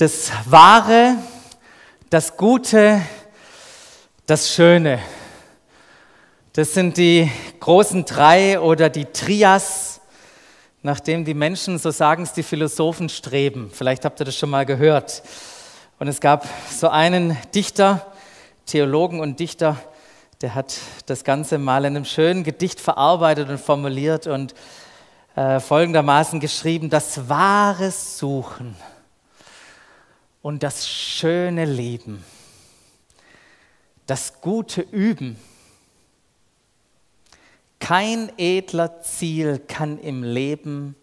das Wahre, das Gute, das Schöne. Das sind die großen drei oder die Trias, nachdem die Menschen, so sagen es die Philosophen, streben. Vielleicht habt ihr das schon mal gehört. Und es gab so einen Dichter, Theologen und Dichter, der hat das Ganze mal in einem schönen Gedicht verarbeitet und formuliert und äh, folgendermaßen geschrieben, das wahre Suchen und das schöne Leben, das gute Üben, kein edler Ziel kann im Leben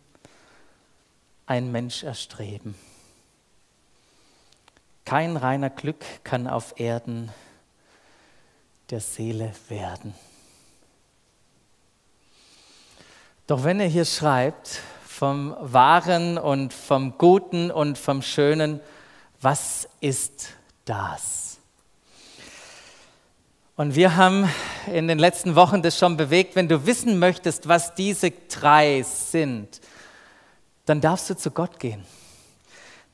ein Mensch erstreben. Kein reiner Glück kann auf Erden der Seele werden. Doch wenn er hier schreibt vom Wahren und vom Guten und vom Schönen, was ist das? Und wir haben in den letzten Wochen das schon bewegt. Wenn du wissen möchtest, was diese drei sind, dann darfst du zu Gott gehen.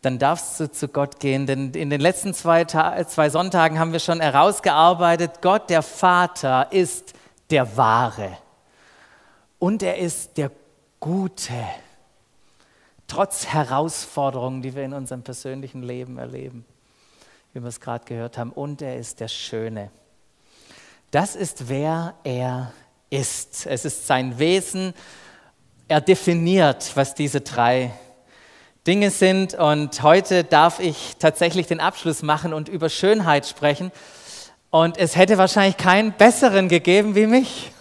Dann darfst du zu Gott gehen, denn in den letzten zwei, zwei Sonntagen haben wir schon herausgearbeitet, Gott der Vater ist der Wahre und er ist der Gute, trotz Herausforderungen, die wir in unserem persönlichen Leben erleben, wie wir es gerade gehört haben. Und er ist der Schöne. Das ist, wer er ist. Es ist sein Wesen. Er definiert, was diese drei Dinge sind. Und heute darf ich tatsächlich den Abschluss machen und über Schönheit sprechen. Und es hätte wahrscheinlich keinen besseren gegeben wie mich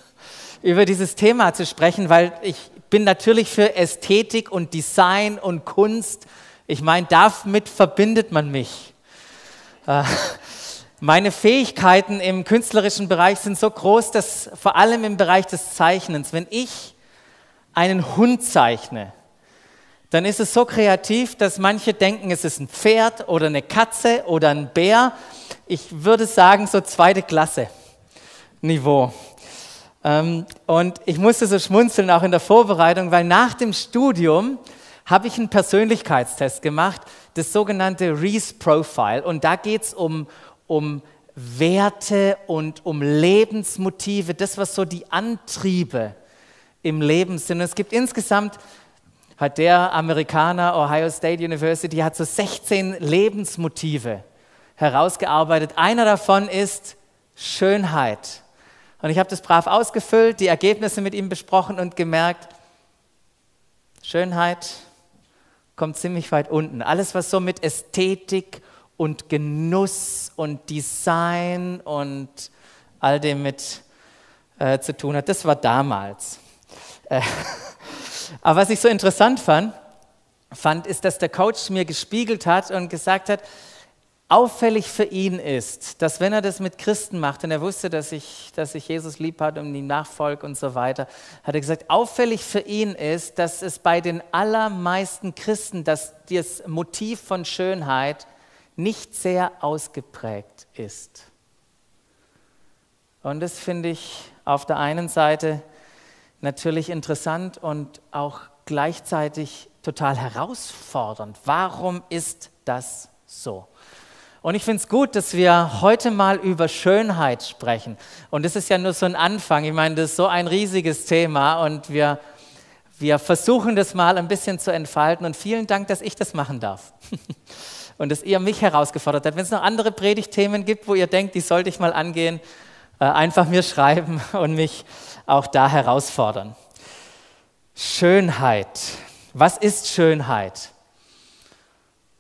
über dieses Thema zu sprechen, weil ich bin natürlich für Ästhetik und Design und Kunst. Ich meine, damit verbindet man mich. Äh, meine Fähigkeiten im künstlerischen Bereich sind so groß, dass vor allem im Bereich des Zeichnens, wenn ich einen Hund zeichne, dann ist es so kreativ, dass manche denken, es ist ein Pferd oder eine Katze oder ein Bär. Ich würde sagen, so zweite Klasse Niveau. Ähm, und ich musste so schmunzeln auch in der Vorbereitung, weil nach dem Studium habe ich einen Persönlichkeitstest gemacht, das sogenannte Reese Profile. Und da geht es um, um Werte und um Lebensmotive, das, was so die Antriebe im Leben sind. Und es gibt insgesamt, hat der Amerikaner, Ohio State University, hat so 16 Lebensmotive herausgearbeitet. Einer davon ist Schönheit. Und ich habe das brav ausgefüllt, die Ergebnisse mit ihm besprochen und gemerkt, Schönheit kommt ziemlich weit unten. Alles, was so mit Ästhetik und Genuss und Design und all dem mit äh, zu tun hat, das war damals. Äh, aber was ich so interessant fand, fand, ist, dass der Coach mir gespiegelt hat und gesagt hat, auffällig für ihn ist, dass wenn er das mit Christen macht, und er wusste, dass ich, dass ich Jesus lieb hat und ihm nachfolge und so weiter, hat er gesagt, auffällig für ihn ist, dass es bei den allermeisten Christen, dass das Motiv von Schönheit nicht sehr ausgeprägt ist. Und das finde ich auf der einen Seite natürlich interessant und auch gleichzeitig total herausfordernd. Warum ist das so? Und ich finde es gut, dass wir heute mal über Schönheit sprechen. Und das ist ja nur so ein Anfang. Ich meine, das ist so ein riesiges Thema und wir, wir versuchen das mal ein bisschen zu entfalten. Und vielen Dank, dass ich das machen darf. und dass ihr mich herausgefordert habt. Wenn es noch andere Predigtthemen gibt, wo ihr denkt, die sollte ich mal angehen, äh, einfach mir schreiben und mich auch da herausfordern. Schönheit. Was ist Schönheit?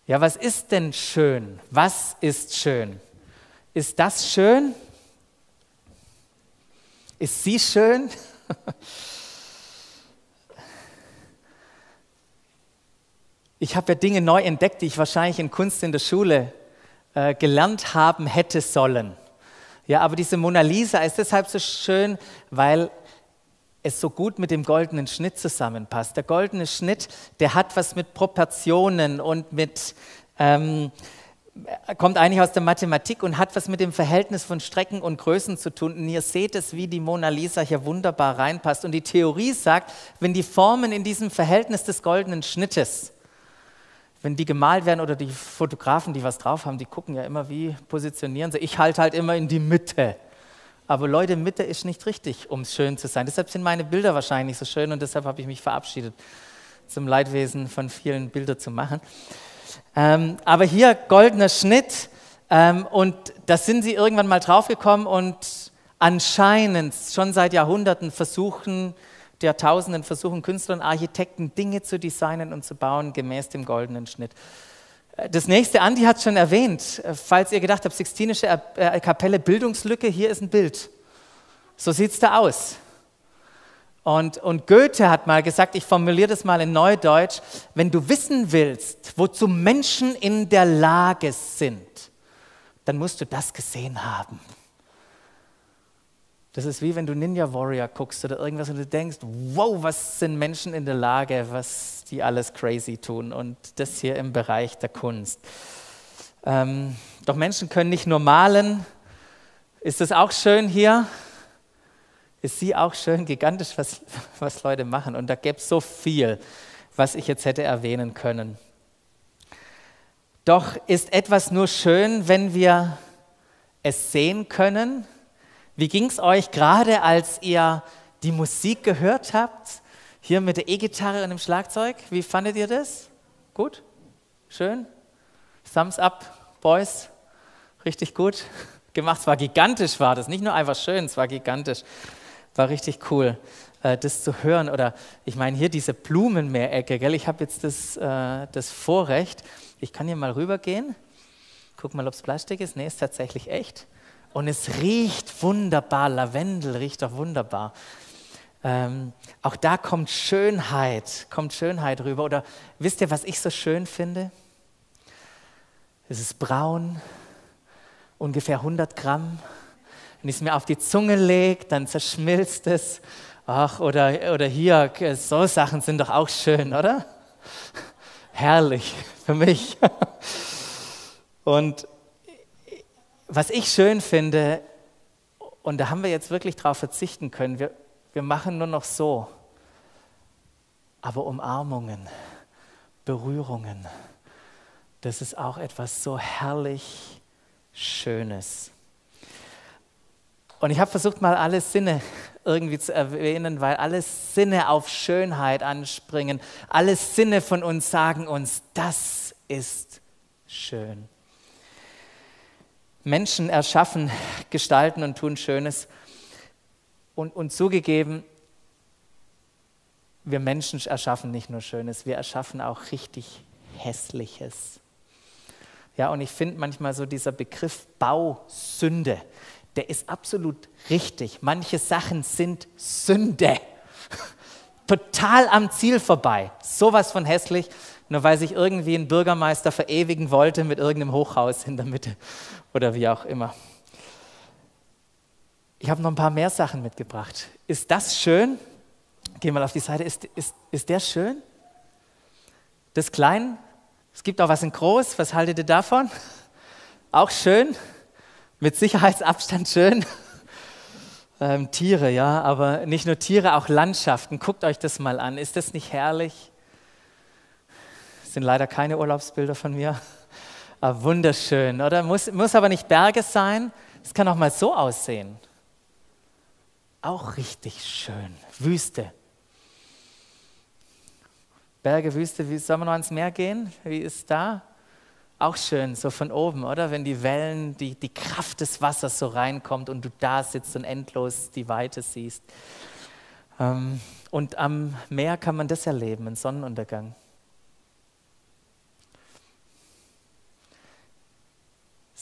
Ja, was ist denn schön? Was ist schön? Ist das schön? Ist sie schön? Ich habe ja Dinge neu entdeckt, die ich wahrscheinlich in Kunst in der Schule äh, gelernt haben hätte sollen. Ja, aber diese Mona Lisa ist deshalb so schön, weil es so gut mit dem goldenen Schnitt zusammenpasst. Der goldene Schnitt, der hat was mit Proportionen und mit, ähm, kommt eigentlich aus der Mathematik und hat was mit dem Verhältnis von Strecken und Größen zu tun. Und ihr seht es, wie die Mona Lisa hier wunderbar reinpasst. Und die Theorie sagt, wenn die Formen in diesem Verhältnis des goldenen Schnittes, wenn die gemalt werden oder die Fotografen, die was drauf haben, die gucken ja immer, wie positionieren sie. Ich halte halt immer in die Mitte. Aber Leute, Mitte ist nicht richtig, um schön zu sein. Deshalb sind meine Bilder wahrscheinlich so schön und deshalb habe ich mich verabschiedet, zum Leidwesen von vielen Bilder zu machen. Ähm, aber hier goldener Schnitt ähm, und da sind sie irgendwann mal draufgekommen und anscheinend schon seit Jahrhunderten versuchen, Jahrtausenden versuchen Künstler und Architekten Dinge zu designen und zu bauen gemäß dem goldenen Schnitt. Das nächste, Andi hat schon erwähnt, äh, falls ihr gedacht habt, Sixtinische äh, Kapelle, Bildungslücke, hier ist ein Bild. So sieht es da aus. Und, und Goethe hat mal gesagt, ich formuliere das mal in Neudeutsch, wenn du wissen willst, wozu Menschen in der Lage sind, dann musst du das gesehen haben. Das ist wie wenn du Ninja Warrior guckst oder irgendwas und du denkst, wow, was sind Menschen in der Lage, was die alles crazy tun und das hier im Bereich der Kunst. Ähm, doch Menschen können nicht nur malen. Ist das auch schön hier? Ist sie auch schön, gigantisch, was, was Leute machen. Und da gäbe es so viel, was ich jetzt hätte erwähnen können. Doch ist etwas nur schön, wenn wir es sehen können wie ging es euch gerade, als ihr die Musik gehört habt? Hier mit der E-Gitarre und dem Schlagzeug. Wie fandet ihr das? Gut? Schön? Thumbs up, Boys. Richtig gut gemacht. Es war gigantisch, war das. Nicht nur einfach schön, es war gigantisch. War richtig cool, äh, das zu hören. Oder ich meine, hier diese Blumenmeerecke, gell? Ich habe jetzt das, äh, das Vorrecht. Ich kann hier mal rübergehen. Guck mal, ob es Plastik ist. Nee, ist tatsächlich echt. Und es riecht wunderbar, Lavendel riecht doch wunderbar. Ähm, auch da kommt Schönheit, kommt Schönheit rüber. Oder wisst ihr, was ich so schön finde? Es ist braun, ungefähr 100 Gramm. Wenn ich es mir auf die Zunge lege, dann zerschmilzt es. Ach, oder, oder hier, so Sachen sind doch auch schön, oder? Herrlich für mich. Und was ich schön finde, und da haben wir jetzt wirklich darauf verzichten können, wir, wir machen nur noch so, aber Umarmungen, Berührungen, das ist auch etwas so herrlich Schönes. Und ich habe versucht, mal alle Sinne irgendwie zu erwähnen, weil alle Sinne auf Schönheit anspringen. Alle Sinne von uns sagen uns, das ist schön. Menschen erschaffen, gestalten und tun Schönes. Und, und zugegeben, wir Menschen erschaffen nicht nur Schönes, wir erschaffen auch richtig Hässliches. Ja, und ich finde manchmal so dieser Begriff Bausünde, der ist absolut richtig. Manche Sachen sind Sünde. Total am Ziel vorbei. Sowas von hässlich, nur weil sich irgendwie ein Bürgermeister verewigen wollte mit irgendeinem Hochhaus in der Mitte oder wie auch immer. Ich habe noch ein paar mehr Sachen mitgebracht. Ist das schön? Geh mal auf die Seite. Ist, ist, ist der schön? Das klein? Es gibt auch was in groß. Was haltet ihr davon? Auch schön? Mit Sicherheitsabstand schön? Ähm, Tiere, ja, aber nicht nur Tiere, auch Landschaften. Guckt euch das mal an. Ist das nicht herrlich? Das sind leider keine Urlaubsbilder von mir. Ah, wunderschön, oder? Muss, muss aber nicht Berge sein. Es kann auch mal so aussehen. Auch richtig schön. Wüste. Berge, Wüste, wie sollen wir noch ans Meer gehen? Wie ist da? Auch schön, so von oben, oder? Wenn die Wellen, die, die Kraft des Wassers so reinkommt und du da sitzt und endlos die Weite siehst. Ähm, und am Meer kann man das erleben, einen Sonnenuntergang.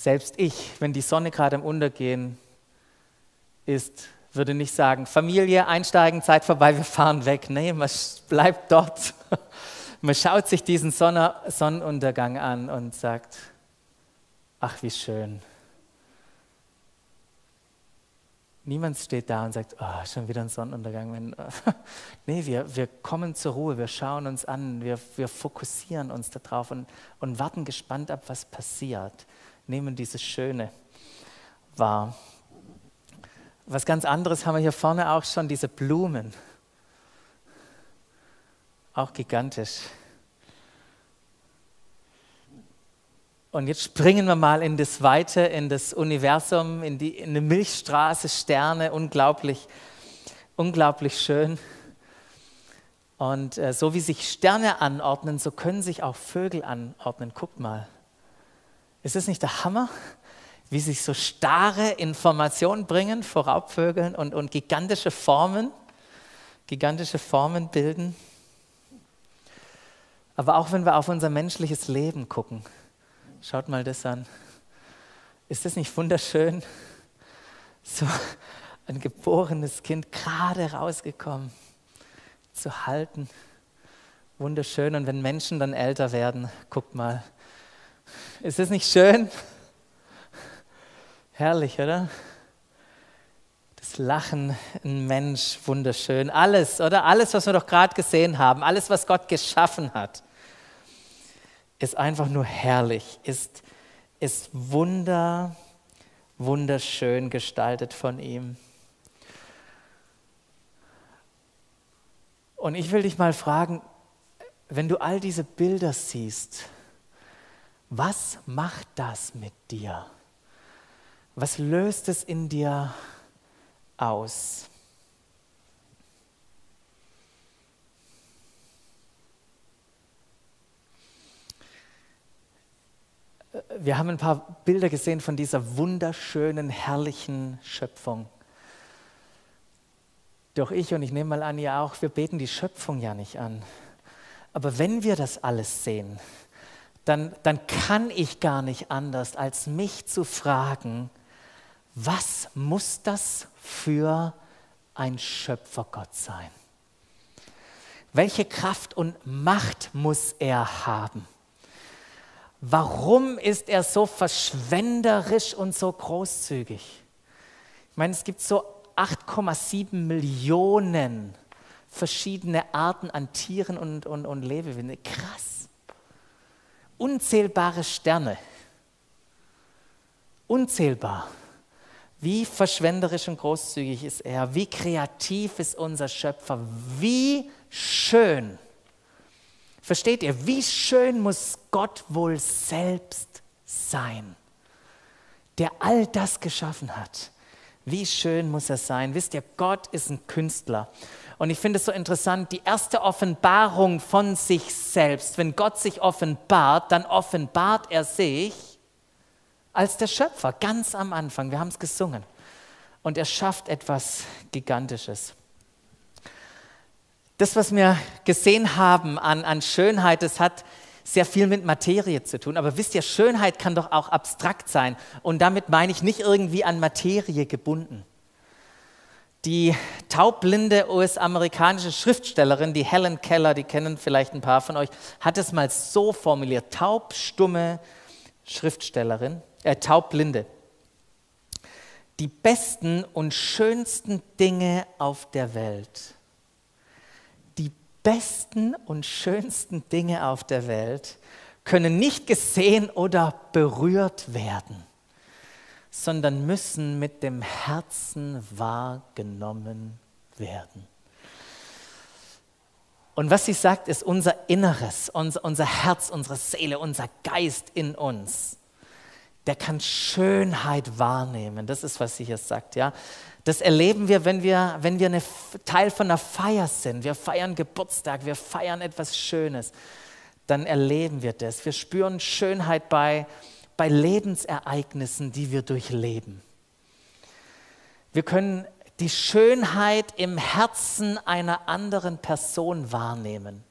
Selbst ich, wenn die Sonne gerade am Untergehen ist, würde nicht sagen, Familie, einsteigen, Zeit vorbei, wir fahren weg. Nee, man bleibt dort. Man schaut sich diesen Sonnenuntergang an und sagt, ach wie schön. Niemand steht da und sagt, oh, schon wieder ein Sonnenuntergang. nee, wir, wir kommen zur Ruhe, wir schauen uns an, wir, wir fokussieren uns darauf und, und warten gespannt ab, was passiert nehmen dieses Schöne wahr. Was ganz anderes haben wir hier vorne auch schon, diese Blumen. Auch gigantisch. Und jetzt springen wir mal in das Weite, in das Universum, in die in eine Milchstraße, Sterne, unglaublich, unglaublich schön. Und äh, so wie sich Sterne anordnen, so können sich auch Vögel anordnen. Guckt mal. Ist das nicht der Hammer? Wie sich so starre Informationen bringen vor Raubvögeln und, und gigantische Formen, gigantische Formen bilden. Aber auch wenn wir auf unser menschliches Leben gucken, Schaut mal das an. Ist das nicht wunderschön? So ein geborenes Kind gerade rausgekommen zu halten. Wunderschön. Und wenn Menschen dann älter werden, guckt mal. Ist das nicht schön? Herrlich, oder? Das Lachen, ein Mensch, wunderschön. Alles, oder? Alles, was wir doch gerade gesehen haben, alles, was Gott geschaffen hat ist einfach nur herrlich, ist, ist wunder, wunderschön gestaltet von ihm. Und ich will dich mal fragen, wenn du all diese Bilder siehst, was macht das mit dir? Was löst es in dir aus? wir haben ein paar Bilder gesehen von dieser wunderschönen, herrlichen Schöpfung. Doch ich und ich nehme mal an, ihr auch, wir beten die Schöpfung ja nicht an. Aber wenn wir das alles sehen, dann, dann kann ich gar nicht anders, als mich zu fragen, was muss das für ein Schöpfergott sein? Welche Kraft und Macht muss er haben? Warum ist er so verschwenderisch und so großzügig? Ich meine, es gibt so 8,7 Millionen verschiedene Arten an Tieren und, und, und Lebewesen. Krass. Unzählbare Sterne. Unzählbar. Wie verschwenderisch und großzügig ist er? Wie kreativ ist unser Schöpfer? Wie schön Versteht ihr, wie schön muss Gott wohl selbst sein, der all das geschaffen hat? Wie schön muss er sein? Wisst ihr, Gott ist ein Künstler. Und ich finde es so interessant, die erste Offenbarung von sich selbst, wenn Gott sich offenbart, dann offenbart er sich als der Schöpfer, ganz am Anfang. Wir haben es gesungen. Und er schafft etwas Gigantisches das, was wir gesehen haben an, an Schönheit, das hat sehr viel mit Materie zu tun. Aber wisst ihr, Schönheit kann doch auch abstrakt sein. Und damit meine ich nicht irgendwie an Materie gebunden. Die taubblinde US-amerikanische Schriftstellerin, die Helen Keller, die kennen vielleicht ein paar von euch, hat es mal so formuliert: taubstumme Schriftstellerin, äh, taubblinde. Die besten und schönsten Dinge auf der Welt. Besten und schönsten Dinge auf der Welt können nicht gesehen oder berührt werden, sondern müssen mit dem Herzen wahrgenommen werden. Und was sie sagt, ist unser Inneres, unser, unser Herz, unsere Seele, unser Geist in uns. Der kann Schönheit wahrnehmen. Das ist, was sie hier sagt. Ja? Das erleben wir, wenn wir, wenn wir eine, Teil von einer Feier sind. Wir feiern Geburtstag, wir feiern etwas Schönes. Dann erleben wir das. Wir spüren Schönheit bei, bei Lebensereignissen, die wir durchleben. Wir können die Schönheit im Herzen einer anderen Person wahrnehmen.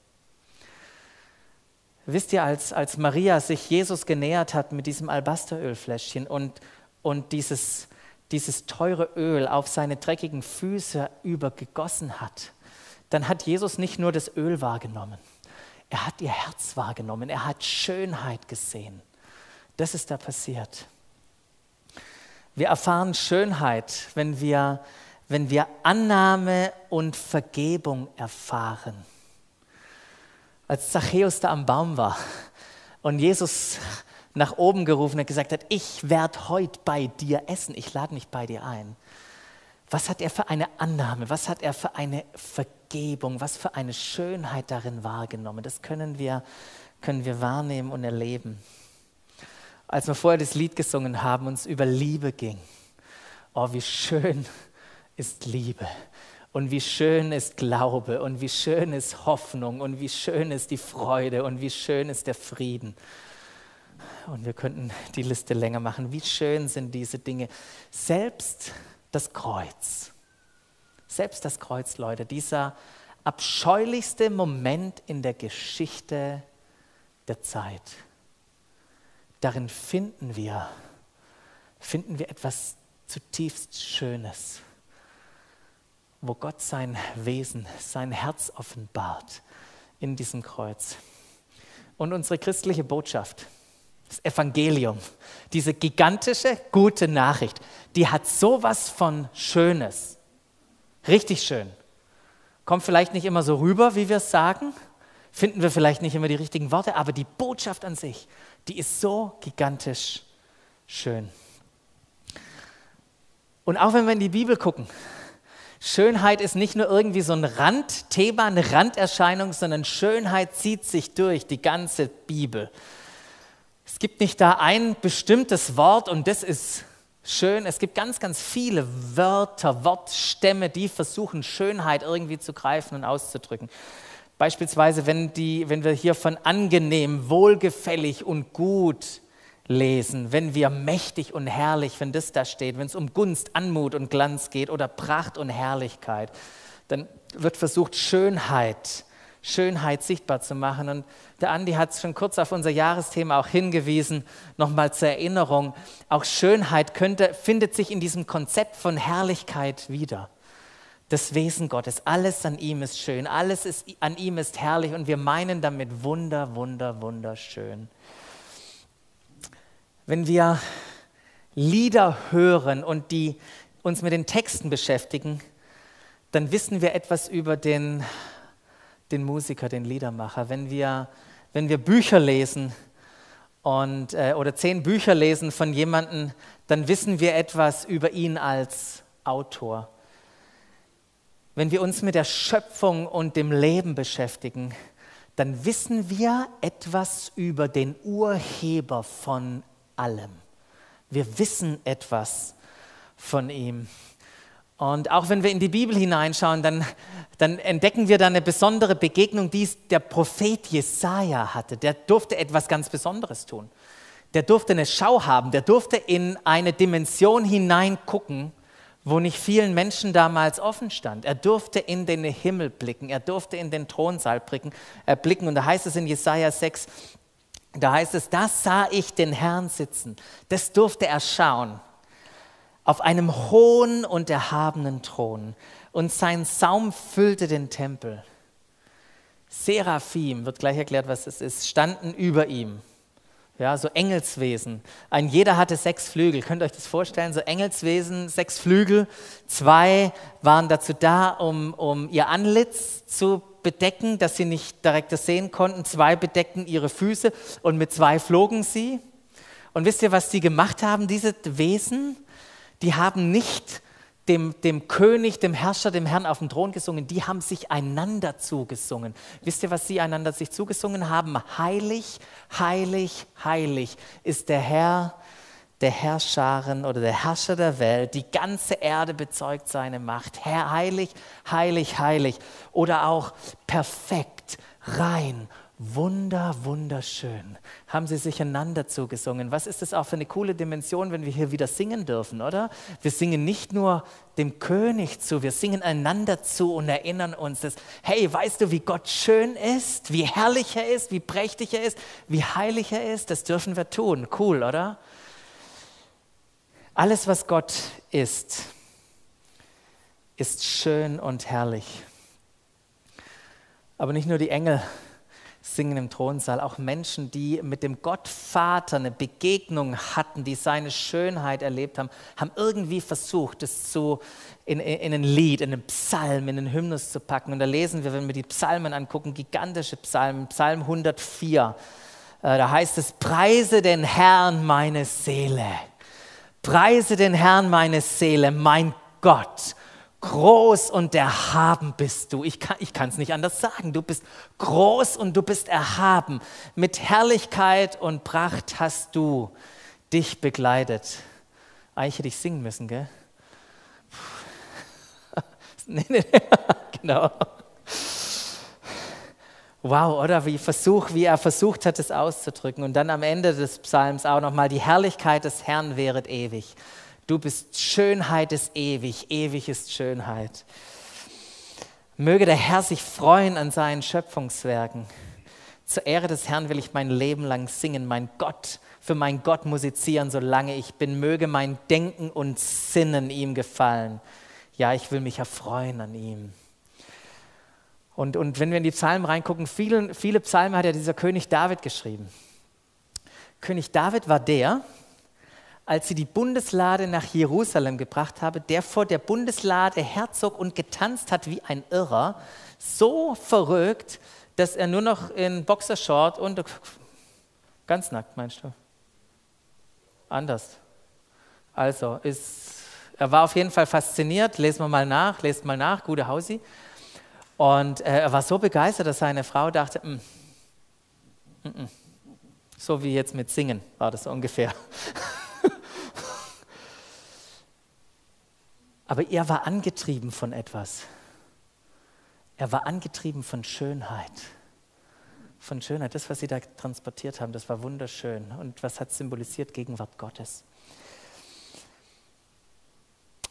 Wisst ihr, als, als Maria sich Jesus genähert hat mit diesem Albasterölfläschchen und, und dieses, dieses teure Öl auf seine dreckigen Füße übergegossen hat, dann hat Jesus nicht nur das Öl wahrgenommen, er hat ihr Herz wahrgenommen, er hat Schönheit gesehen. Das ist da passiert. Wir erfahren Schönheit, wenn wir, wenn wir Annahme und Vergebung erfahren. Als Zachäus da am Baum war und Jesus nach oben gerufen und gesagt hat, ich werde heute bei dir essen, ich lade mich bei dir ein. Was hat er für eine Annahme, was hat er für eine Vergebung, was für eine Schönheit darin wahrgenommen? Das können wir, können wir wahrnehmen und erleben. Als wir vorher das Lied gesungen haben, uns über Liebe ging. Oh, wie schön ist Liebe. Und wie schön ist Glaube und wie schön ist Hoffnung und wie schön ist die Freude und wie schön ist der Frieden. Und wir könnten die Liste länger machen. Wie schön sind diese Dinge. Selbst das Kreuz. Selbst das Kreuz, Leute. Dieser abscheulichste Moment in der Geschichte der Zeit. Darin finden wir, finden wir etwas zutiefst Schönes wo Gott sein Wesen, sein Herz offenbart in diesem Kreuz. Und unsere christliche Botschaft, das Evangelium, diese gigantische gute Nachricht, die hat sowas von Schönes. Richtig schön. Kommt vielleicht nicht immer so rüber, wie wir es sagen, finden wir vielleicht nicht immer die richtigen Worte, aber die Botschaft an sich, die ist so gigantisch schön. Und auch wenn wir in die Bibel gucken, Schönheit ist nicht nur irgendwie so ein Randthema, eine Randerscheinung, sondern Schönheit zieht sich durch die ganze Bibel. Es gibt nicht da ein bestimmtes Wort und das ist schön. Es gibt ganz, ganz viele Wörter, Wortstämme, die versuchen, Schönheit irgendwie zu greifen und auszudrücken. Beispielsweise, wenn, die, wenn wir hier von angenehm, wohlgefällig und gut lesen, wenn wir mächtig und herrlich, wenn das da steht, wenn es um Gunst, Anmut und Glanz geht oder Pracht und Herrlichkeit, dann wird versucht, Schönheit, Schönheit sichtbar zu machen. Und der Andi hat schon kurz auf unser Jahresthema auch hingewiesen, nochmal zur Erinnerung. Auch Schönheit könnte, findet sich in diesem Konzept von Herrlichkeit wieder. Das Wesen Gottes, alles an ihm ist schön, alles ist, an ihm ist herrlich und wir meinen damit wunder, wunder, wunderschön. Wenn wir Lieder hören und die uns mit den Texten beschäftigen, dann wissen wir etwas über den, den Musiker, den Liedermacher. Wenn wir, wenn wir Bücher lesen und, äh, oder zehn Bücher lesen von jemandem, dann wissen wir etwas über ihn als Autor. Wenn wir uns mit der Schöpfung und dem Leben beschäftigen, dann wissen wir etwas über den Urheber von allem. Wir wissen etwas von ihm. Und auch wenn wir in die Bibel hineinschauen, dann, dann entdecken wir da eine besondere Begegnung, die der Prophet Jesaja hatte. Der durfte etwas ganz Besonderes tun. Der durfte eine Schau haben, der durfte in eine Dimension hineingucken, wo nicht vielen Menschen damals offen stand. Er durfte in den Himmel blicken, er durfte in den Thronsaal blicken. Äh, blicken. Und da heißt es in Jesaja 6, da heißt es, da sah ich den Herrn sitzen. Das durfte er schauen. Auf einem hohen und erhabenen Thron. Und sein Saum füllte den Tempel. Seraphim, wird gleich erklärt, was es ist, standen über ihm. Ja, so Engelswesen. Ein jeder hatte sechs Flügel. Könnt ihr euch das vorstellen? So Engelswesen, sechs Flügel. Zwei waren dazu da, um, um ihr Antlitz zu bedecken, dass sie nicht direkt das sehen konnten. Zwei bedeckten ihre Füße und mit zwei flogen sie. Und wisst ihr, was sie gemacht haben, diese Wesen? Die haben nicht dem, dem König, dem Herrscher, dem Herrn auf dem Thron gesungen, die haben sich einander zugesungen. Wisst ihr, was sie einander sich zugesungen haben? Heilig, heilig, heilig ist der Herr der Herrscharen oder der Herrscher der Welt. Die ganze Erde bezeugt seine Macht. Herr, heilig, heilig, heilig. Oder auch perfekt, rein, wunder, wunderschön. Haben sie sich einander zugesungen. Was ist das auch für eine coole Dimension, wenn wir hier wieder singen dürfen, oder? Wir singen nicht nur dem König zu, wir singen einander zu und erinnern uns, dass, hey, weißt du, wie Gott schön ist, wie herrlich er ist, wie prächtig er ist, wie heilig er ist? Das dürfen wir tun. Cool, oder? Alles, was Gott ist, ist schön und herrlich. Aber nicht nur die Engel singen im Thronsaal, auch Menschen, die mit dem Gottvater eine Begegnung hatten, die seine Schönheit erlebt haben, haben irgendwie versucht, es zu, in, in ein Lied, in einen Psalm, in einen Hymnus zu packen. Und da lesen wir, wenn wir die Psalmen angucken, gigantische Psalmen, Psalm 104, äh, da heißt es, preise den Herrn meine Seele. Preise den Herrn meine Seele, mein Gott, Groß und erhaben bist du. Ich kann es nicht anders sagen. Du bist groß und du bist erhaben. Mit Herrlichkeit und Pracht hast du dich begleitet. Eigentlich hätte ich singen müssen, gell? nee, nee, genau. Wow, oder wie, Versuch, wie er versucht hat, es auszudrücken. Und dann am Ende des Psalms auch nochmal, die Herrlichkeit des Herrn wäret ewig. Du bist Schönheit ist ewig, ewig ist Schönheit. Möge der Herr sich freuen an seinen Schöpfungswerken. Zur Ehre des Herrn will ich mein Leben lang singen, mein Gott, für mein Gott musizieren, solange ich bin. Möge mein Denken und Sinnen ihm gefallen. Ja, ich will mich erfreuen an ihm. Und, und wenn wir in die Psalmen reingucken, viele, viele Psalmen hat ja dieser König David geschrieben. König David war der, als sie die Bundeslade nach Jerusalem gebracht habe, der vor der Bundeslade herzog und getanzt hat wie ein Irrer, so verrückt, dass er nur noch in Boxershort und ganz nackt, meinst du? Anders. Also, ist, er war auf jeden Fall fasziniert, lesen wir mal nach, lest mal nach, gute Hausi. Und äh, er war so begeistert, dass seine Frau dachte, mm, mm, mm. so wie jetzt mit Singen war das ungefähr. Aber er war angetrieben von etwas. Er war angetrieben von Schönheit. Von Schönheit. Das, was sie da transportiert haben, das war wunderschön. Und was hat symbolisiert? Gegenwart Gottes.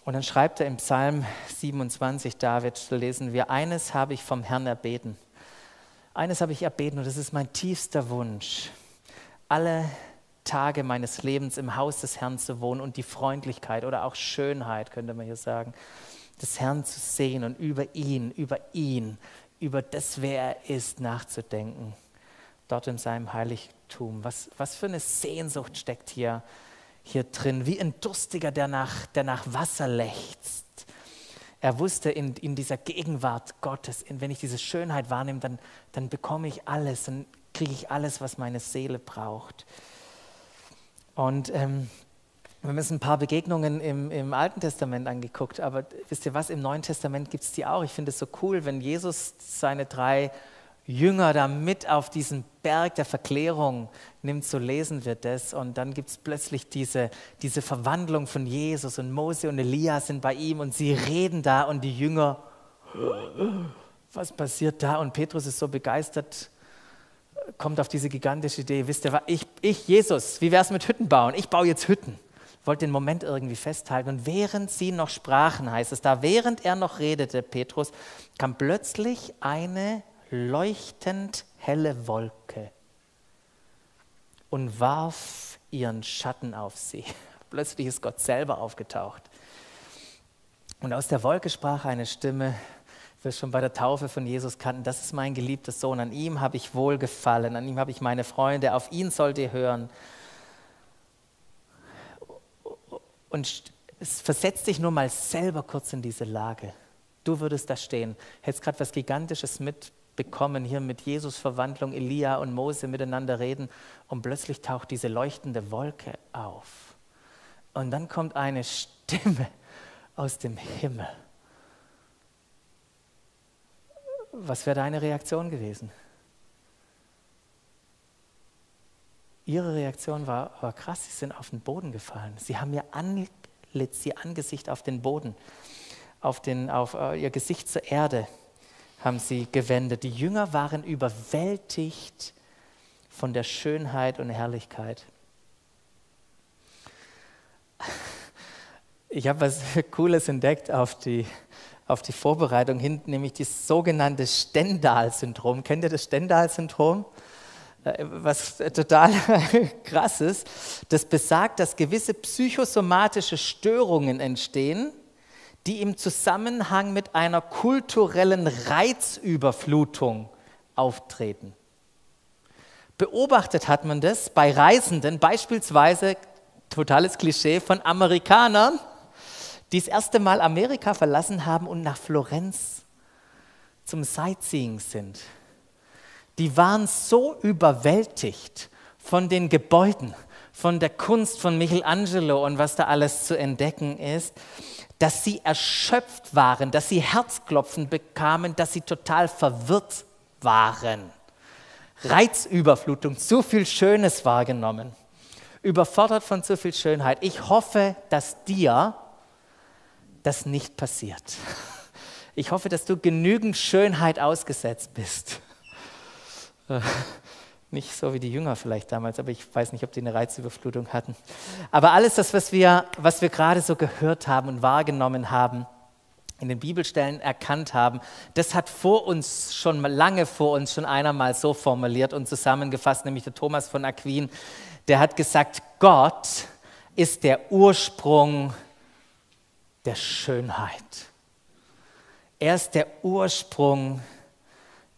Und dann schreibt er im Psalm 27, David, lesen wir, eines habe ich vom Herrn erbeten. Eines habe ich erbeten und das ist mein tiefster Wunsch, alle Tage meines Lebens im Haus des Herrn zu wohnen und die Freundlichkeit oder auch Schönheit, könnte man hier sagen, des Herrn zu sehen und über ihn, über ihn, über das, wer er ist, nachzudenken. Dort in seinem Heiligtum. Was, was für eine Sehnsucht steckt hier hier drin, wie ein Durstiger, der nach, der nach Wasser lechzt. Er wusste in, in dieser Gegenwart Gottes, in, wenn ich diese Schönheit wahrnehme, dann, dann bekomme ich alles, dann kriege ich alles, was meine Seele braucht. Und ähm, wir haben uns ein paar Begegnungen im, im, Alten Testament angeguckt, aber wisst ihr was, im Neuen Testament gibt es die auch. Ich finde es so cool, wenn Jesus seine drei Jünger da mit auf diesen Berg der Verklärung nimmt, so lesen wir das. Und dann gibt es plötzlich diese, diese Verwandlung von Jesus und Mose und Elia sind bei ihm und sie reden da und die Jünger, was passiert da? Und Petrus ist so begeistert, kommt auf diese gigantische Idee, wisst ihr, ich, ich Jesus, wie wäre es mit Hütten bauen? Ich baue jetzt Hütten. Wollte den Moment irgendwie festhalten. Und während sie noch sprachen, heißt es da, während er noch redete, Petrus, kam plötzlich eine leuchtend helle Wolke und warf ihren Schatten auf sie. Plötzlich ist Gott selber aufgetaucht. Und aus der Wolke sprach eine Stimme, wir schon bei der Taufe von Jesus kannten, das ist mein geliebter Sohn, an ihm habe ich wohlgefallen, an ihm habe ich meine Freunde, auf ihn sollt ihr hören. Und es versetzt dich nur mal selber kurz in diese Lage. Du würdest da stehen, hättest gerade was Gigantisches mit bekommen, hier mit Jesus Verwandlung, Elia und Mose miteinander reden und plötzlich taucht diese leuchtende Wolke auf. Und dann kommt eine Stimme aus dem Himmel. Was wäre deine Reaktion gewesen? Ihre Reaktion war, war krass, sie sind auf den Boden gefallen. Sie haben ihr Antlitz, ihr Angesicht auf den Boden, auf, den, auf uh, ihr Gesicht zur Erde haben sie gewendet. Die Jünger waren überwältigt von der Schönheit und Herrlichkeit. Ich habe was Cooles entdeckt auf die, auf die Vorbereitung hin, nämlich das sogenannte Stendhal-Syndrom. Kennt ihr das Stendhal-Syndrom? Äh, was total krass ist. Das besagt, dass gewisse psychosomatische Störungen entstehen, die im Zusammenhang mit einer kulturellen Reizüberflutung auftreten. Beobachtet hat man das bei Reisenden, beispielsweise, totales Klischee, von Amerikanern, die das erste Mal Amerika verlassen haben und nach Florenz zum Sightseeing sind. Die waren so überwältigt von den Gebäuden, von der Kunst von Michelangelo und was da alles zu entdecken ist, dass sie erschöpft waren, dass sie Herzklopfen bekamen, dass sie total verwirrt waren. Reizüberflutung, zu viel Schönes wahrgenommen, überfordert von zu viel Schönheit. Ich hoffe, dass dir das nicht passiert. Ich hoffe, dass du genügend Schönheit ausgesetzt bist. Nicht so wie die Jünger vielleicht damals, aber ich weiß nicht, ob die eine Reizüberflutung hatten. Aber alles das, was wir, was wir gerade so gehört haben und wahrgenommen haben, in den Bibelstellen erkannt haben, das hat vor uns schon lange vor uns schon einer mal so formuliert und zusammengefasst, nämlich der Thomas von Aquin, der hat gesagt, Gott ist der Ursprung der Schönheit. Er ist der Ursprung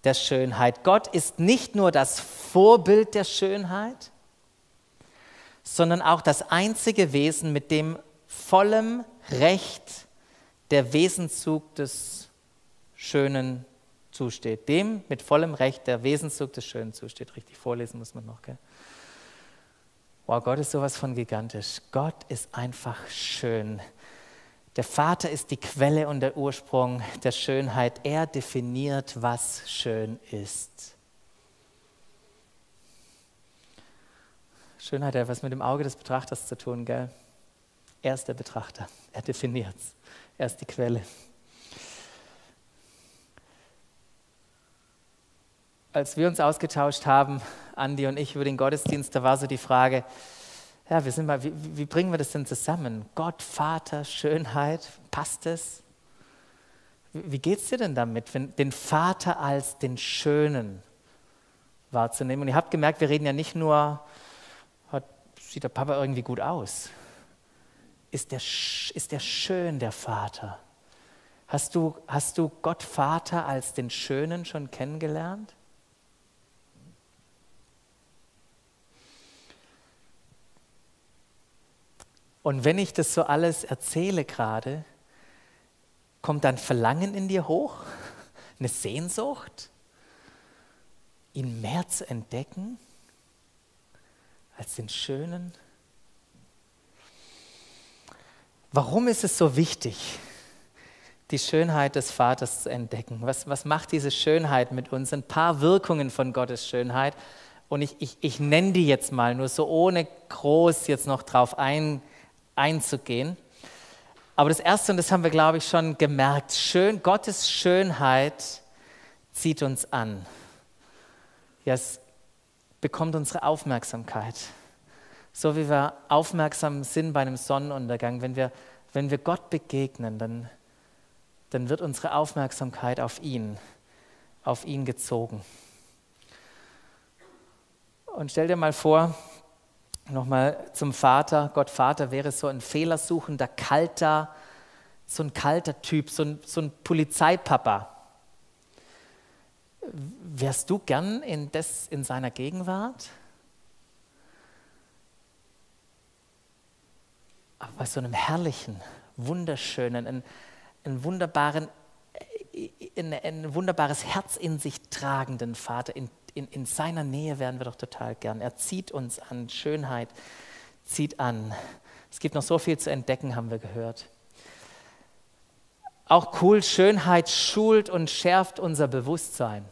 der Schönheit. Gott ist nicht nur das Vorbild der Schönheit, sondern auch das einzige Wesen, mit dem vollem Recht der Wesenszug des Schönen zusteht. Dem mit vollem Recht der Wesenszug des Schönen zusteht. Richtig vorlesen muss man noch. Gell? Wow, Gott ist sowas von gigantisch. Gott ist einfach schön. Der Vater ist die Quelle und der Ursprung der Schönheit. Er definiert, was schön ist. Schönheit hat was mit dem Auge des Betrachters zu tun, gell? Er ist der Betrachter. Er definiert es. Er ist die Quelle. Als wir uns ausgetauscht haben, Andi und ich, über den Gottesdienst, da war so die Frage, ja, wir sind mal, wie, wie bringen wir das denn zusammen? Gott, Vater, Schönheit, passt es? Wie, geht es dir denn damit, den Vater als den Schönen wahrzunehmen? Und ihr habt gemerkt, wir reden ja nicht nur, sieht der Papa irgendwie gut aus. Ist der, ist der schön, der Vater? Hast du, hast du Gott Vater als den Schönen schon kennengelernt? Und wenn ich das so alles erzähle gerade, kommt dann Verlangen in dir hoch, eine Sehnsucht, ihn mehr zu entdecken als den Schönen. Warum ist es so wichtig, die Schönheit des Vaters zu entdecken? Was, was macht diese Schönheit mit uns? Ein paar Wirkungen von Gottes Schönheit. Und ich, ich, ich nenne die jetzt mal, nur so ohne groß jetzt noch drauf eingehen einzugehen. Aber das Erste, und das haben wir, glaube ich, schon gemerkt, schön, Gottes Schönheit zieht uns an. Ja, es bekommt unsere Aufmerksamkeit. So wie wir aufmerksam sind bei einem Sonnenuntergang, wenn wir, wenn wir Gott begegnen, dann, dann wird unsere Aufmerksamkeit auf ihn, auf ihn gezogen. Und stell dir mal vor, Nochmal zum Vater. Gott Vater wäre so ein fehlersuchender, kalter, so ein kalter Typ, so ein, so ein Polizeipapa. Wärst du gern in, des, in seiner Gegenwart? Aber bei so einem herrlichen, wunderschönen, einen, einen wunderbaren, ein, ein wunderbares Herz in sich tragenden Vater, in in, in seiner Nähe wären wir doch total gern. Er zieht uns an, Schönheit zieht an. Es gibt noch so viel zu entdecken, haben wir gehört. Auch cool, Schönheit schult und schärft unser Bewusstsein.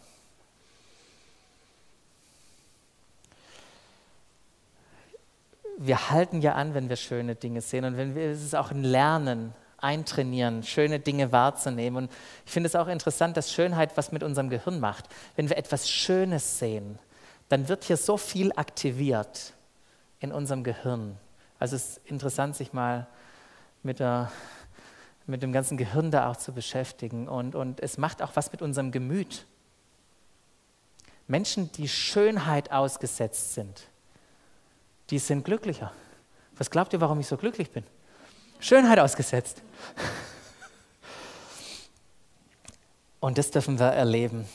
Wir halten ja an, wenn wir schöne Dinge sehen und wenn wir, es ist auch ein Lernen, eintrainieren, schöne Dinge wahrzunehmen. Und ich finde es auch interessant, dass Schönheit was mit unserem Gehirn macht. Wenn wir etwas Schönes sehen, dann wird hier so viel aktiviert in unserem Gehirn. Also es ist interessant, sich mal mit, der, mit dem ganzen Gehirn da auch zu beschäftigen. Und, und es macht auch was mit unserem Gemüt. Menschen, die Schönheit ausgesetzt sind, die sind glücklicher. Was glaubt ihr, warum ich so glücklich bin? Schönheit ausgesetzt. Und das dürfen wir erleben.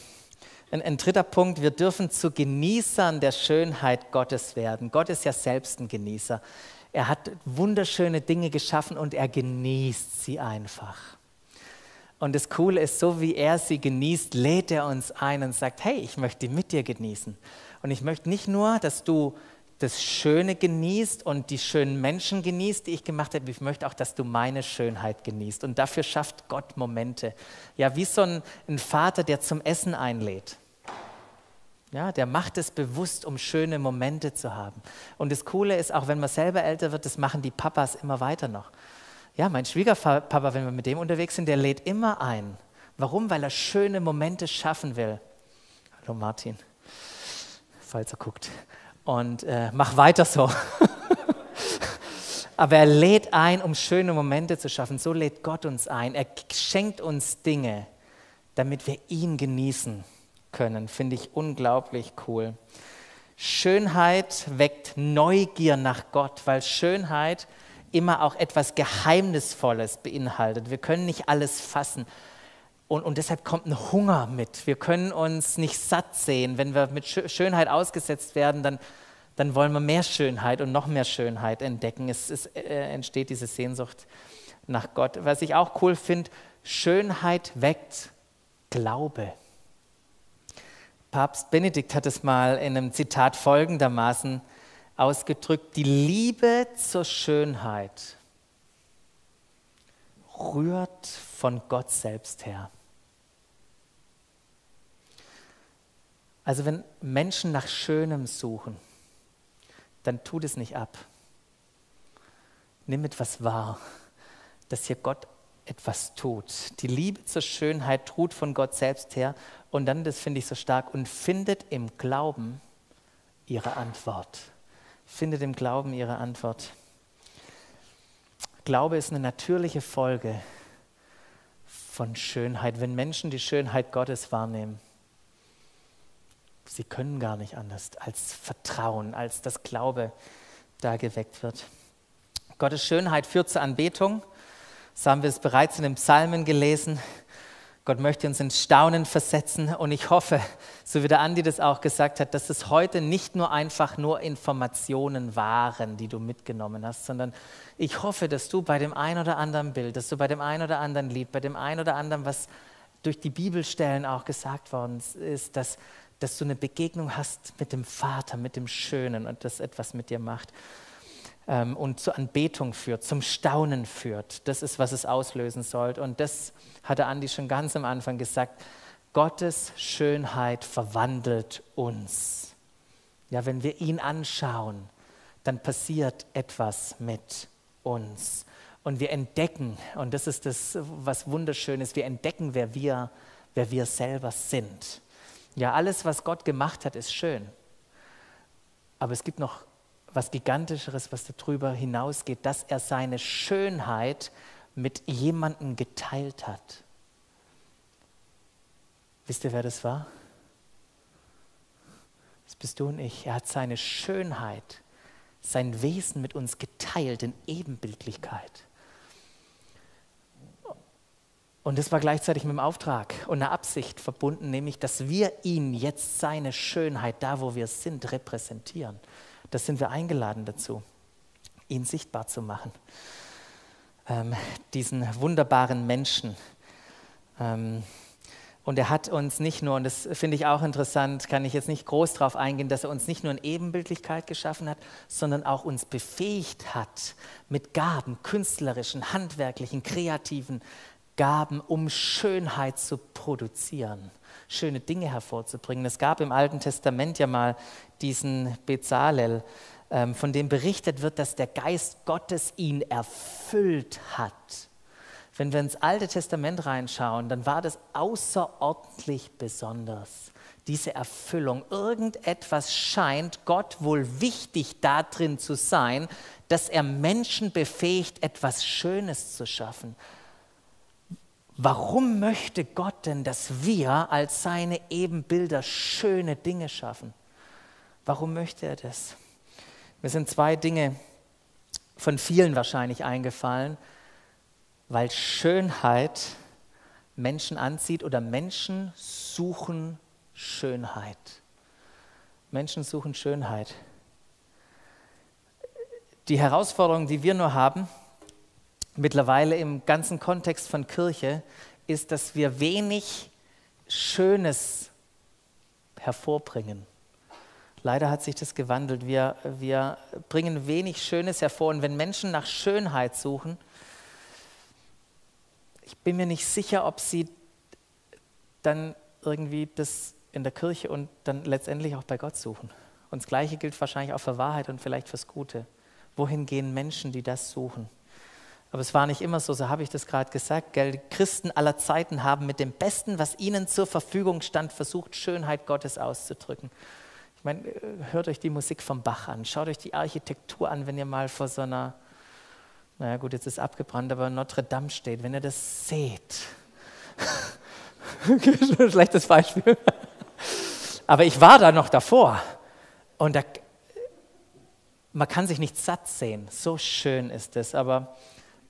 Ein, ein, dritter Punkt, wir dürfen zu Genießern der Schönheit Gottes werden. Gott ist ja selbst ein Genießer. Er hat wunderschöne Dinge geschaffen und er genießt sie einfach. Und das Coole ist, so wie er sie genießt, lädt er uns ein und sagt, hey, ich möchte mit dir genießen. Und ich möchte nicht nur, dass du das Schöne genießt und die schönen Menschen genießt, die ich gemacht habe. Ich möchte auch, dass du meine Schönheit genießt. Und dafür schafft Gott Momente. Ja, wie so ein, ein Vater, der zum Essen einlädt. Ja, der macht es bewusst, um schöne Momente zu haben. Und das Coole ist, auch wenn man selber älter wird, das machen die Papas immer weiter noch. Ja, mein Schwiegerpapa, wenn wir mit dem unterwegs sind, der lädt immer ein. Warum? Weil er schöne Momente schaffen will. Hallo Martin, falls er guckt. Und äh, mach weiter so. Aber er lädt ein, um schöne Momente zu schaffen. So lädt Gott uns ein. Er schenkt uns Dinge, damit wir ihn genießen können. Finde ich unglaublich cool. Schönheit weckt Neugier nach Gott, weil Schönheit immer auch etwas Geheimnisvolles beinhaltet. Wir können nicht alles fassen. Und, und, deshalb kommt ein Hunger mit. Wir können uns nicht satt sehen. Wenn wir mit Schönheit ausgesetzt werden, dann, dann wollen wir mehr Schönheit und noch mehr Schönheit entdecken. Es, es äh, entsteht diese Sehnsucht nach Gott. Was ich auch cool finde, Schönheit weckt Glaube. Papst Benedikt hat es mal in einem Zitat folgendermaßen ausgedrückt, die Liebe zur Schönheit rührt von Gott selbst her. Also wenn Menschen nach Schönem suchen, dann tut es nicht ab. Nimm etwas wahr, dass hier Gott etwas tut. Die Liebe zur Schönheit ruht von Gott selbst her und dann, das finde ich so stark, und findet im Glauben ihre Antwort. Findet im Glauben ihre Antwort. Glaube ist eine natürliche Folge von Schönheit. Wenn Menschen die Schönheit Gottes wahrnehmen, sie können gar nicht anders als Vertrauen, als das Glaube da geweckt wird. Gottes Schönheit führt zur Anbetung. So haben wir es bereits in den Psalmen gelesen. Gott möchte uns in Staunen versetzen und ich hoffe, so wie der Andi das auch gesagt hat, dass es heute nicht nur einfach nur Informationen waren, die du mitgenommen hast, sondern ich hoffe, dass du bei dem ein oder anderen Bild, dass du bei dem ein oder anderen Lied, bei dem ein oder anderen, was durch die Bibelstellen auch gesagt worden ist, dass, dass du eine Begegnung hast mit dem Vater, mit dem Schönen und das etwas mit dir macht ähm, und zur Anbetung führt, zum Staunen führt. Das ist, was es auslösen soll. Und das hatte Andi schon ganz am Anfang gesagt. Gottes Schönheit verwandelt uns. Ja, wenn wir ihn anschauen, dann passiert etwas mit uns. Und wir entdecken, und das ist das, was wunderschön ist, wir entdecken, wer wir, wer wir selber sind. Ja, alles, was Gott gemacht hat, ist schön. Aber es gibt noch was Gigantischeres, was darüber hinausgeht, dass er seine Schönheit mit jemandem geteilt hat. Wisst ihr, wer das war? Das bist du und ich. Er hat seine Schönheit, sein Wesen mit uns geteilt in Ebenbildlichkeit. Und das war gleichzeitig mit dem Auftrag und einer Absicht verbunden, nämlich, dass wir ihn jetzt seine Schönheit, da wo wir sind, repräsentieren. Das sind wir eingeladen dazu, ihn sichtbar zu machen. Ähm, diesen wunderbaren Menschen. Ähm, und er hat uns nicht nur, und das finde ich auch interessant, kann ich jetzt nicht groß darauf eingehen, dass er uns nicht nur in Ebenbildlichkeit geschaffen hat, sondern auch uns befähigt hat mit Gaben, künstlerischen, handwerklichen, kreativen Gaben, um Schönheit zu produzieren schöne Dinge hervorzubringen. Es gab im Alten Testament ja mal diesen Bezalel, ähm, von dem berichtet wird, dass der Geist Gottes ihn erfüllt hat. Wenn wir ins Alte Testament reinschauen, dann war das außerordentlich besonders. Diese Erfüllung, irgendetwas scheint Gott wohl wichtig darin zu sein, dass er Menschen befähigt, etwas Schönes zu schaffen. Warum möchte Gott denn, dass wir als seine Ebenbilder schöne Dinge schaffen? Warum möchte er das? Mir sind zwei Dinge von vielen wahrscheinlich eingefallen, weil Schönheit Menschen anzieht oder Menschen suchen Schönheit. Menschen suchen Schönheit. Die Herausforderung, die wir nur haben, mittlerweile im ganzen Kontext von Kirche, ist, dass wir wenig Schönes hervorbringen. Leider hat sich das gewandelt. Wir, wir bringen wenig Schönes hervor. Und wenn Menschen nach Schönheit suchen, ich bin mir nicht sicher, ob sie dann irgendwie das in der Kirche und dann letztendlich auch bei Gott suchen. Und das Gleiche gilt wahrscheinlich auch für Wahrheit und vielleicht fürs Gute. Wohin gehen Menschen, die das suchen? Aber es war nicht immer so, so habe ich das gerade gesagt. Gell? Christen aller Zeiten haben mit dem Besten, was ihnen zur Verfügung stand, versucht, Schönheit Gottes auszudrücken. Ich meine, hört euch die Musik vom Bach an, schaut euch die Architektur an, wenn ihr mal vor so einer, naja gut, jetzt ist abgebrannt, aber Notre Dame steht, wenn ihr das seht. Schlechtes Beispiel. Aber ich war da noch davor und da, man kann sich nicht satt sehen. So schön ist es. Aber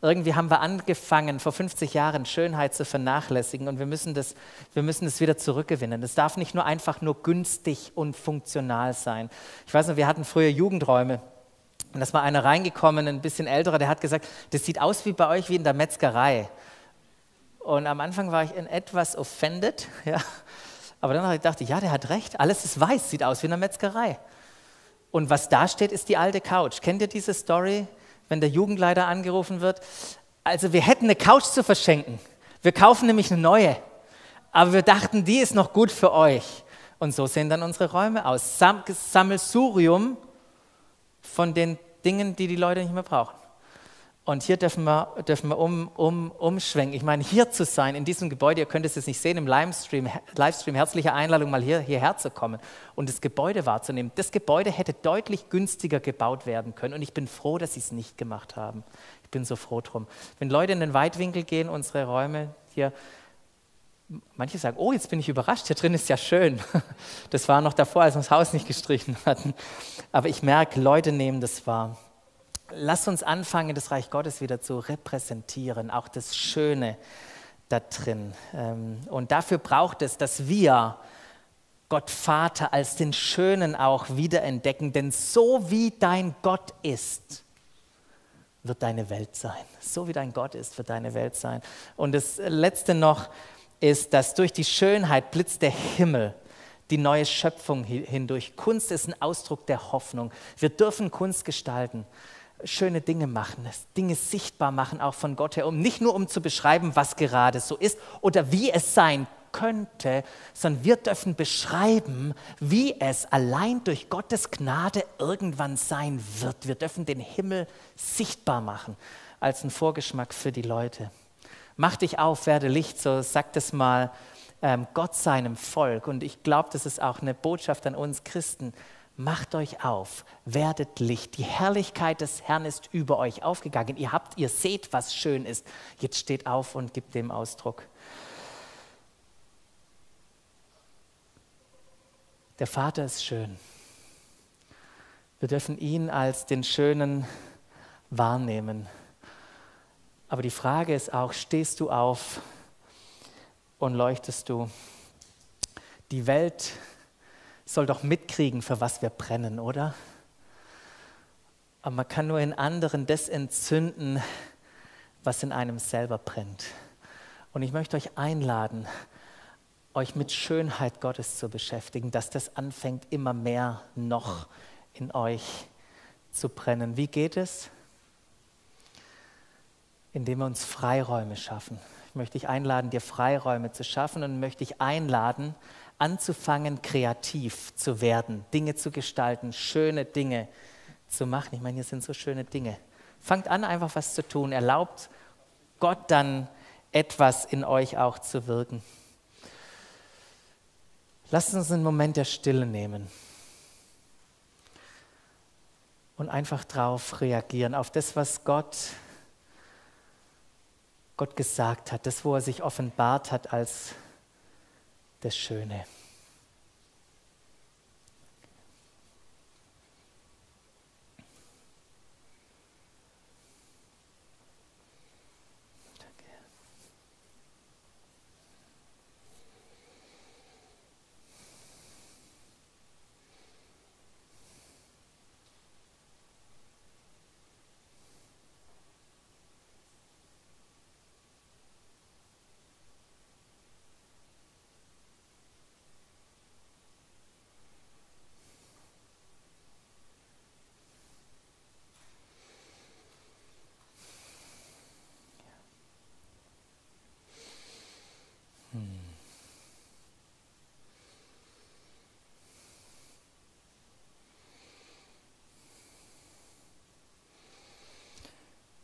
irgendwie haben wir angefangen, vor 50 Jahren Schönheit zu vernachlässigen und wir müssen das, wir müssen das wieder zurückgewinnen. Es darf nicht nur einfach nur günstig und funktional sein. Ich weiß noch, wir hatten früher Jugendräume. Und da war einer reingekommen, ein bisschen älterer, der hat gesagt, das sieht aus wie bei euch wie in der Metzgerei. Und am Anfang war ich in etwas offended, ja. Aber dann dachte ich, ja, der hat recht, alles ist weiß, sieht aus wie in der Metzgerei. Und was da steht, ist die alte Couch. Kennt ihr diese Story? Wenn der Jugendleiter angerufen wird. Also wir hätten eine Couch zu verschenken. Wir kaufen nämlich eine neue. Aber wir dachten, die ist noch gut für euch. Und so sehen dann unsere Räume aus. Sam Sammelsurium von den Dingen, die die Leute nicht mehr brauchen. Und hier dürfen wir, dürfen wir um, um, umschwenken. Ich meine, hier zu sein, in diesem Gebäude, ihr könnt es jetzt nicht sehen im Livestream, Livestream, herzliche Einladung, mal hier, hierher zu kommen und das Gebäude wahrzunehmen. Das Gebäude hätte deutlich günstiger gebaut werden können und ich bin froh, dass sie es nicht gemacht haben. Ich bin so froh drum. Wenn Leute in den Weitwinkel gehen, unsere Räume hier, manche sagen, oh, jetzt bin ich überrascht, hier drin ist ja schön. Das war noch davor, als wir das Haus nicht gestrichen hatten. Aber ich merke, Leute nehmen das wahr. Lass uns anfangen, das Reich Gottes wieder zu repräsentieren, auch das Schöne da drin. Ähm, und dafür braucht es, dass wir Gott Vater als den Schönen auch wiederentdecken, denn so wie dein Gott ist, wird deine Welt sein. So wie dein Gott ist, wird deine Welt sein. Und das Letzte noch ist, dass durch die Schönheit blitzt der Himmel die neue Schöpfung hindurch. Kunst ist ein Ausdruck der Hoffnung. Wir dürfen Kunst gestalten schöne Dinge machen, Dinge sichtbar machen, auch von Gott her, um nicht nur um zu beschreiben, was gerade so ist oder wie es sein könnte, sondern wir dürfen beschreiben, wie es allein durch Gottes Gnade irgendwann sein wird. Wir dürfen den Himmel sichtbar machen als einen Vorgeschmack für die Leute. Mach dich auf, werde Licht, so sagt es mal ähm, Gott seinem Volk. Und ich glaube, das ist auch eine Botschaft an uns Christen macht euch auf, werdet Licht. Die Herrlichkeit des Herrn ist über euch aufgegangen. Ihr habt, ihr seht, was schön ist. Jetzt steht auf und gibt dem Ausdruck. Der Vater ist schön. Wir dürfen ihn als den Schönen wahrnehmen. Aber die Frage ist auch, stehst du auf und leuchtest du? Die Welt soll doch mitkriegen, für was wir brennen, oder? Aber man kann nur in anderen das entzünden, was in einem selber brennt. Und ich möchte euch einladen, euch mit Schönheit Gottes zu beschäftigen, dass das anfängt, immer mehr noch in euch zu brennen. Wie geht es? Indem wir uns Freiräume schaffen. Ich möchte dich einladen, dir Freiräume zu schaffen und möchte dich einladen, anzufangen, kreativ zu werden, Dinge zu gestalten, schöne Dinge zu machen. Ich meine, hier sind so schöne Dinge. Fangt an, einfach was zu tun. Erlaubt Gott dann etwas in euch auch zu wirken. Lasst uns einen Moment der Stille nehmen und einfach drauf reagieren, auf das, was Gott, Gott gesagt hat, das, wo er sich offenbart hat als das Schöne.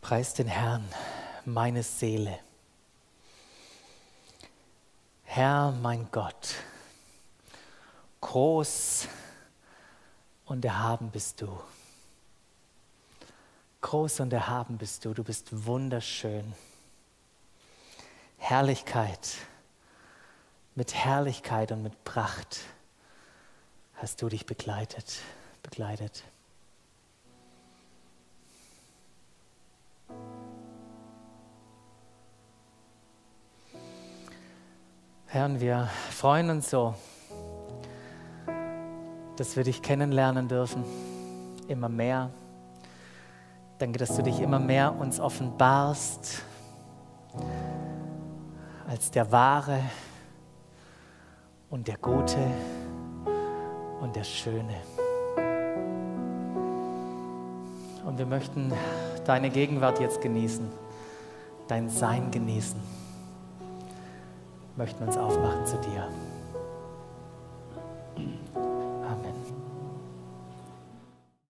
Preis den Herrn, meine Seele. Herr, mein Gott, groß und erhaben bist du. Groß und erhaben bist du, du bist wunderschön. Herrlichkeit, mit Herrlichkeit und mit Pracht hast du dich begleitet, begleitet. Herr, wir freuen uns so, dass wir dich kennenlernen dürfen, immer mehr. Danke, dass du dich immer mehr uns offenbarst als der wahre und der gute und der schöne. Und wir möchten deine Gegenwart jetzt genießen, dein Sein genießen möchten uns aufmachen zu dir.